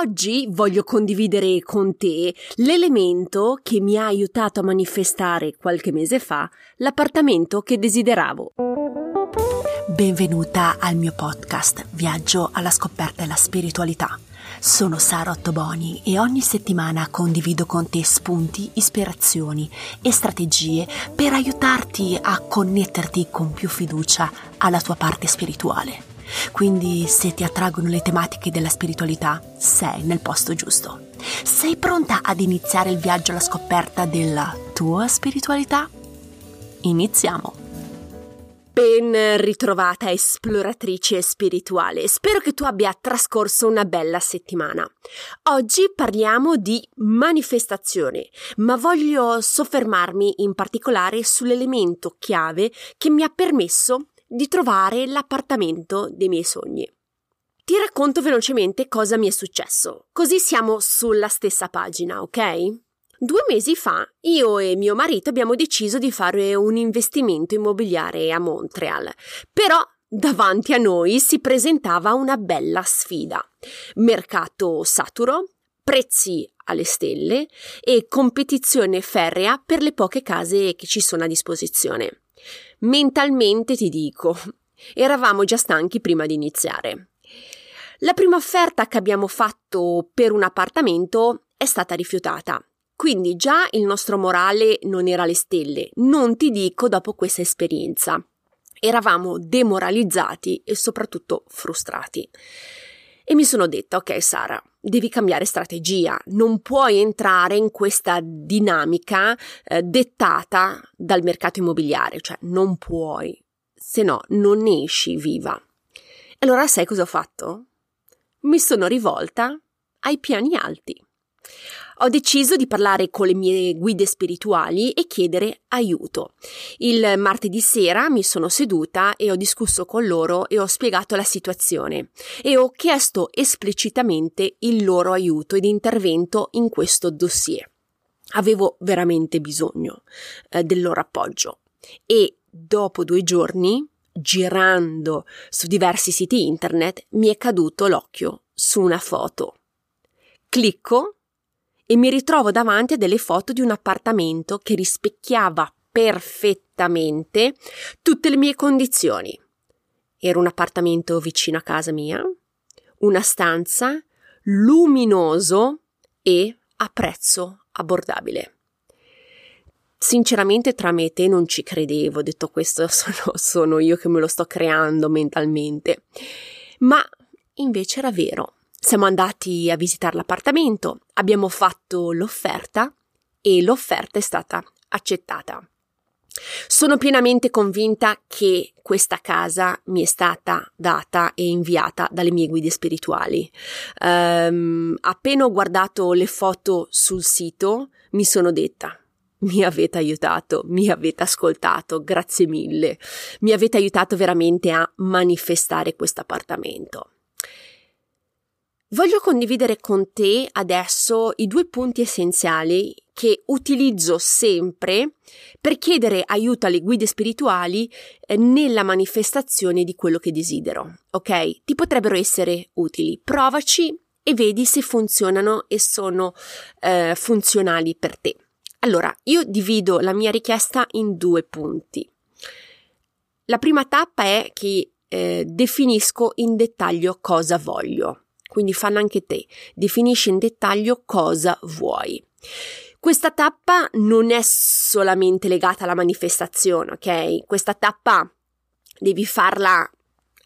Oggi voglio condividere con te l'elemento che mi ha aiutato a manifestare qualche mese fa l'appartamento che desideravo. Benvenuta al mio podcast Viaggio alla scoperta della spiritualità. Sono Sara Ottoboni e ogni settimana condivido con te spunti, ispirazioni e strategie per aiutarti a connetterti con più fiducia alla tua parte spirituale. Quindi se ti attraggono le tematiche della spiritualità, sei nel posto giusto. Sei pronta ad iniziare il viaggio alla scoperta della tua spiritualità? Iniziamo! Ben ritrovata esploratrice spirituale, spero che tu abbia trascorso una bella settimana. Oggi parliamo di manifestazione, ma voglio soffermarmi in particolare sull'elemento chiave che mi ha permesso di trovare l'appartamento dei miei sogni. Ti racconto velocemente cosa mi è successo, così siamo sulla stessa pagina, ok? Due mesi fa io e mio marito abbiamo deciso di fare un investimento immobiliare a Montreal, però davanti a noi si presentava una bella sfida. Mercato saturo, prezzi alle stelle e competizione ferrea per le poche case che ci sono a disposizione. Mentalmente ti dico, eravamo già stanchi prima di iniziare. La prima offerta che abbiamo fatto per un appartamento è stata rifiutata. Quindi già il nostro morale non era alle stelle, non ti dico dopo questa esperienza. Eravamo demoralizzati e soprattutto frustrati. E mi sono detta, ok Sara, devi cambiare strategia, non puoi entrare in questa dinamica eh, dettata dal mercato immobiliare, cioè non puoi, se no non esci viva. Allora sai cosa ho fatto? Mi sono rivolta ai piani alti. Ho deciso di parlare con le mie guide spirituali e chiedere aiuto. Il martedì sera mi sono seduta e ho discusso con loro e ho spiegato la situazione e ho chiesto esplicitamente il loro aiuto ed intervento in questo dossier. Avevo veramente bisogno eh, del loro appoggio e dopo due giorni, girando su diversi siti internet, mi è caduto l'occhio su una foto. Clicco e mi ritrovo davanti a delle foto di un appartamento che rispecchiava perfettamente tutte le mie condizioni. Era un appartamento vicino a casa mia, una stanza luminoso e a prezzo abbordabile. Sinceramente tra me e te non ci credevo, detto questo sono, sono io che me lo sto creando mentalmente. Ma invece era vero. Siamo andati a visitare l'appartamento, abbiamo fatto l'offerta e l'offerta è stata accettata. Sono pienamente convinta che questa casa mi è stata data e inviata dalle mie guide spirituali. Um, appena ho guardato le foto sul sito, mi sono detta: mi avete aiutato, mi avete ascoltato, grazie mille. Mi avete aiutato veramente a manifestare questo appartamento. Voglio condividere con te adesso i due punti essenziali che utilizzo sempre per chiedere aiuto alle guide spirituali eh, nella manifestazione di quello che desidero. Ok? Ti potrebbero essere utili. Provaci e vedi se funzionano e sono eh, funzionali per te. Allora, io divido la mia richiesta in due punti. La prima tappa è che eh, definisco in dettaglio cosa voglio quindi fanno anche te. Definisci in dettaglio cosa vuoi. Questa tappa non è solamente legata alla manifestazione, ok? Questa tappa devi farla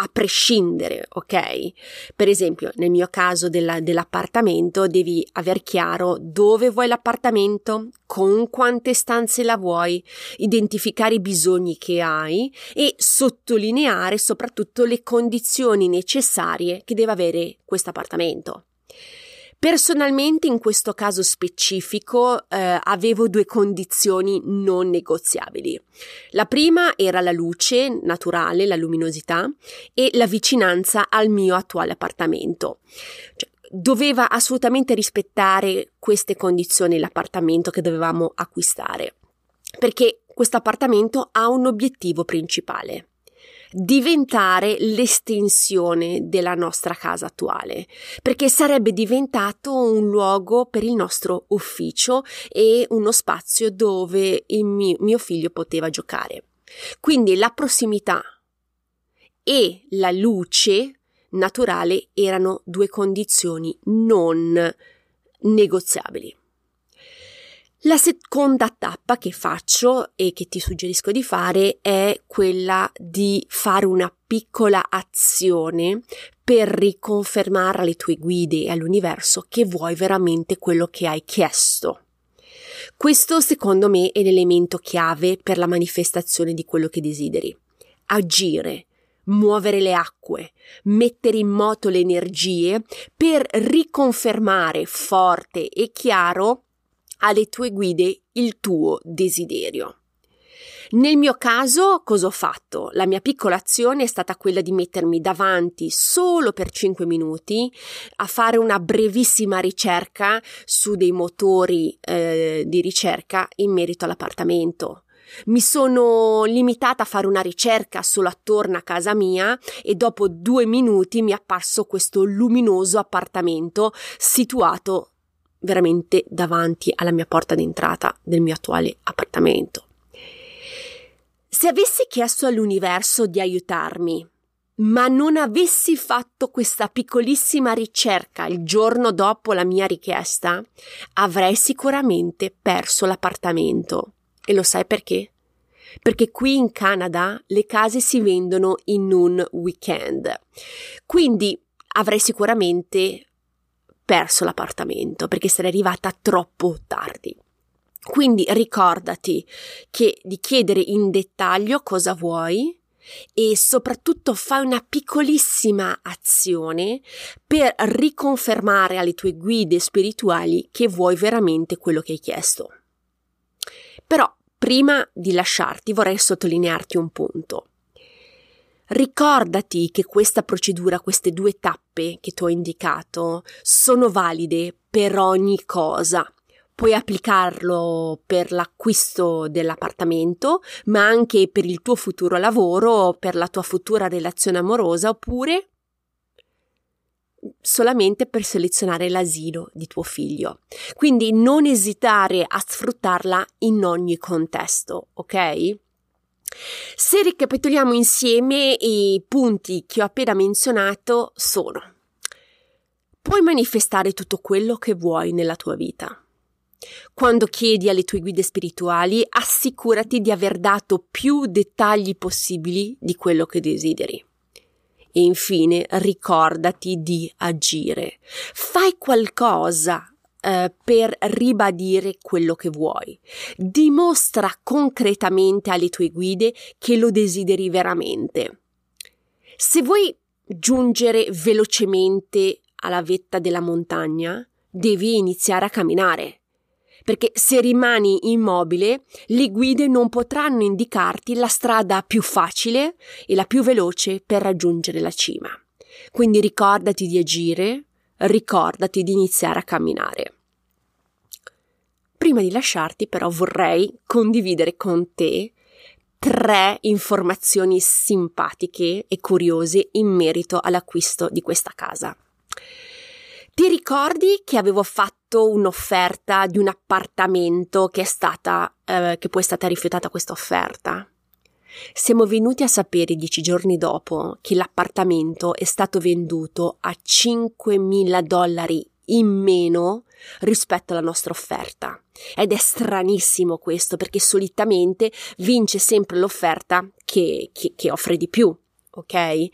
a prescindere, ok? Per esempio, nel mio caso della, dell'appartamento, devi aver chiaro dove vuoi l'appartamento, con quante stanze la vuoi, identificare i bisogni che hai e sottolineare soprattutto le condizioni necessarie che deve avere questo appartamento. Personalmente in questo caso specifico eh, avevo due condizioni non negoziabili. La prima era la luce naturale, la luminosità e la vicinanza al mio attuale appartamento. Cioè, doveva assolutamente rispettare queste condizioni l'appartamento che dovevamo acquistare, perché questo appartamento ha un obiettivo principale, diventare l'estensione della nostra casa attuale, perché sarebbe diventato un luogo per il nostro ufficio e uno spazio dove mio, mio figlio poteva giocare. Quindi la prossimità e la luce naturale erano due condizioni non negoziabili. La seconda tappa che faccio e che ti suggerisco di fare è quella di fare una piccola azione per riconfermare alle tue guide e all'universo che vuoi veramente quello che hai chiesto. Questo secondo me è l'elemento chiave per la manifestazione di quello che desideri. Agire, muovere le acque, mettere in moto le energie per riconfermare forte e chiaro alle tue guide il tuo desiderio. Nel mio caso, cosa ho fatto? La mia piccola azione è stata quella di mettermi davanti solo per 5 minuti a fare una brevissima ricerca su dei motori eh, di ricerca in merito all'appartamento. Mi sono limitata a fare una ricerca solo attorno a casa mia e dopo due minuti mi è apparso questo luminoso appartamento situato veramente davanti alla mia porta d'entrata del mio attuale appartamento. Se avessi chiesto all'universo di aiutarmi, ma non avessi fatto questa piccolissima ricerca il giorno dopo la mia richiesta, avrei sicuramente perso l'appartamento. E lo sai perché? Perché qui in Canada le case si vendono in un weekend. Quindi avrei sicuramente perso l'appartamento perché sarei arrivata troppo tardi. Quindi ricordati che di chiedere in dettaglio cosa vuoi e soprattutto fai una piccolissima azione per riconfermare alle tue guide spirituali che vuoi veramente quello che hai chiesto. Però prima di lasciarti vorrei sottolinearti un punto. Ricordati che questa procedura, queste due tappe che ti ho indicato, sono valide per ogni cosa. Puoi applicarlo per l'acquisto dell'appartamento, ma anche per il tuo futuro lavoro, per la tua futura relazione amorosa, oppure solamente per selezionare l'asilo di tuo figlio. Quindi non esitare a sfruttarla in ogni contesto, ok? Se ricapitoliamo insieme i punti che ho appena menzionato sono puoi manifestare tutto quello che vuoi nella tua vita. Quando chiedi alle tue guide spirituali, assicurati di aver dato più dettagli possibili di quello che desideri. E infine ricordati di agire. Fai qualcosa eh, per ribadire quello che vuoi. Dimostra concretamente alle tue guide che lo desideri veramente. Se vuoi giungere velocemente alla vetta della montagna, devi iniziare a camminare. Perché se rimani immobile, le guide non potranno indicarti la strada più facile e la più veloce per raggiungere la cima. Quindi ricordati di agire, ricordati di iniziare a camminare. Prima di lasciarti però vorrei condividere con te tre informazioni simpatiche e curiose in merito all'acquisto di questa casa. Ti ricordi che avevo fatto un'offerta di un appartamento che è stata, eh, che poi è stata rifiutata questa offerta? Siamo venuti a sapere dieci giorni dopo che l'appartamento è stato venduto a 5.000 dollari in meno rispetto alla nostra offerta. Ed è stranissimo questo perché solitamente vince sempre l'offerta che, che, che offre di più, ok?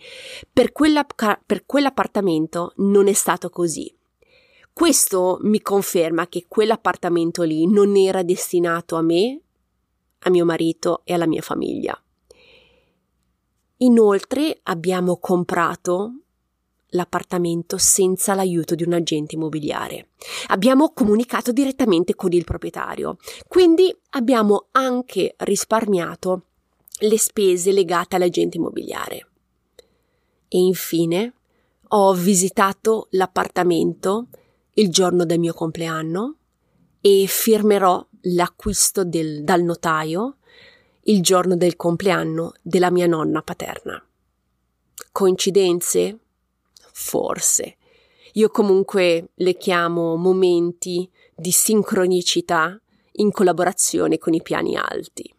Per, quella, per quell'appartamento non è stato così. Questo mi conferma che quell'appartamento lì non era destinato a me, a mio marito e alla mia famiglia. Inoltre abbiamo comprato l'appartamento senza l'aiuto di un agente immobiliare. Abbiamo comunicato direttamente con il proprietario, quindi abbiamo anche risparmiato le spese legate all'agente immobiliare. E infine ho visitato l'appartamento il giorno del mio compleanno e firmerò l'acquisto del, dal notaio il giorno del compleanno della mia nonna paterna. Coincidenze? Forse. Io comunque le chiamo momenti di sincronicità in collaborazione con i piani alti.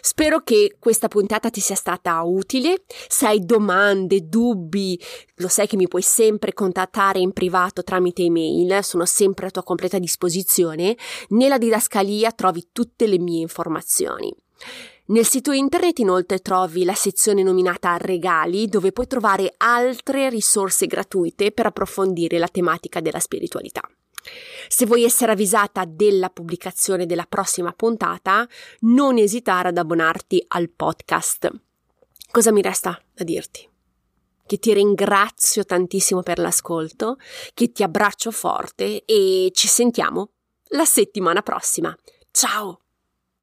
Spero che questa puntata ti sia stata utile. Se hai domande, dubbi, lo sai che mi puoi sempre contattare in privato tramite email, sono sempre a tua completa disposizione. Nella didascalia trovi tutte le mie informazioni. Nel sito internet inoltre trovi la sezione nominata Regali dove puoi trovare altre risorse gratuite per approfondire la tematica della spiritualità. Se vuoi essere avvisata della pubblicazione della prossima puntata, non esitare ad abbonarti al podcast. Cosa mi resta da dirti? Che ti ringrazio tantissimo per l'ascolto, che ti abbraccio forte e ci sentiamo la settimana prossima. Ciao!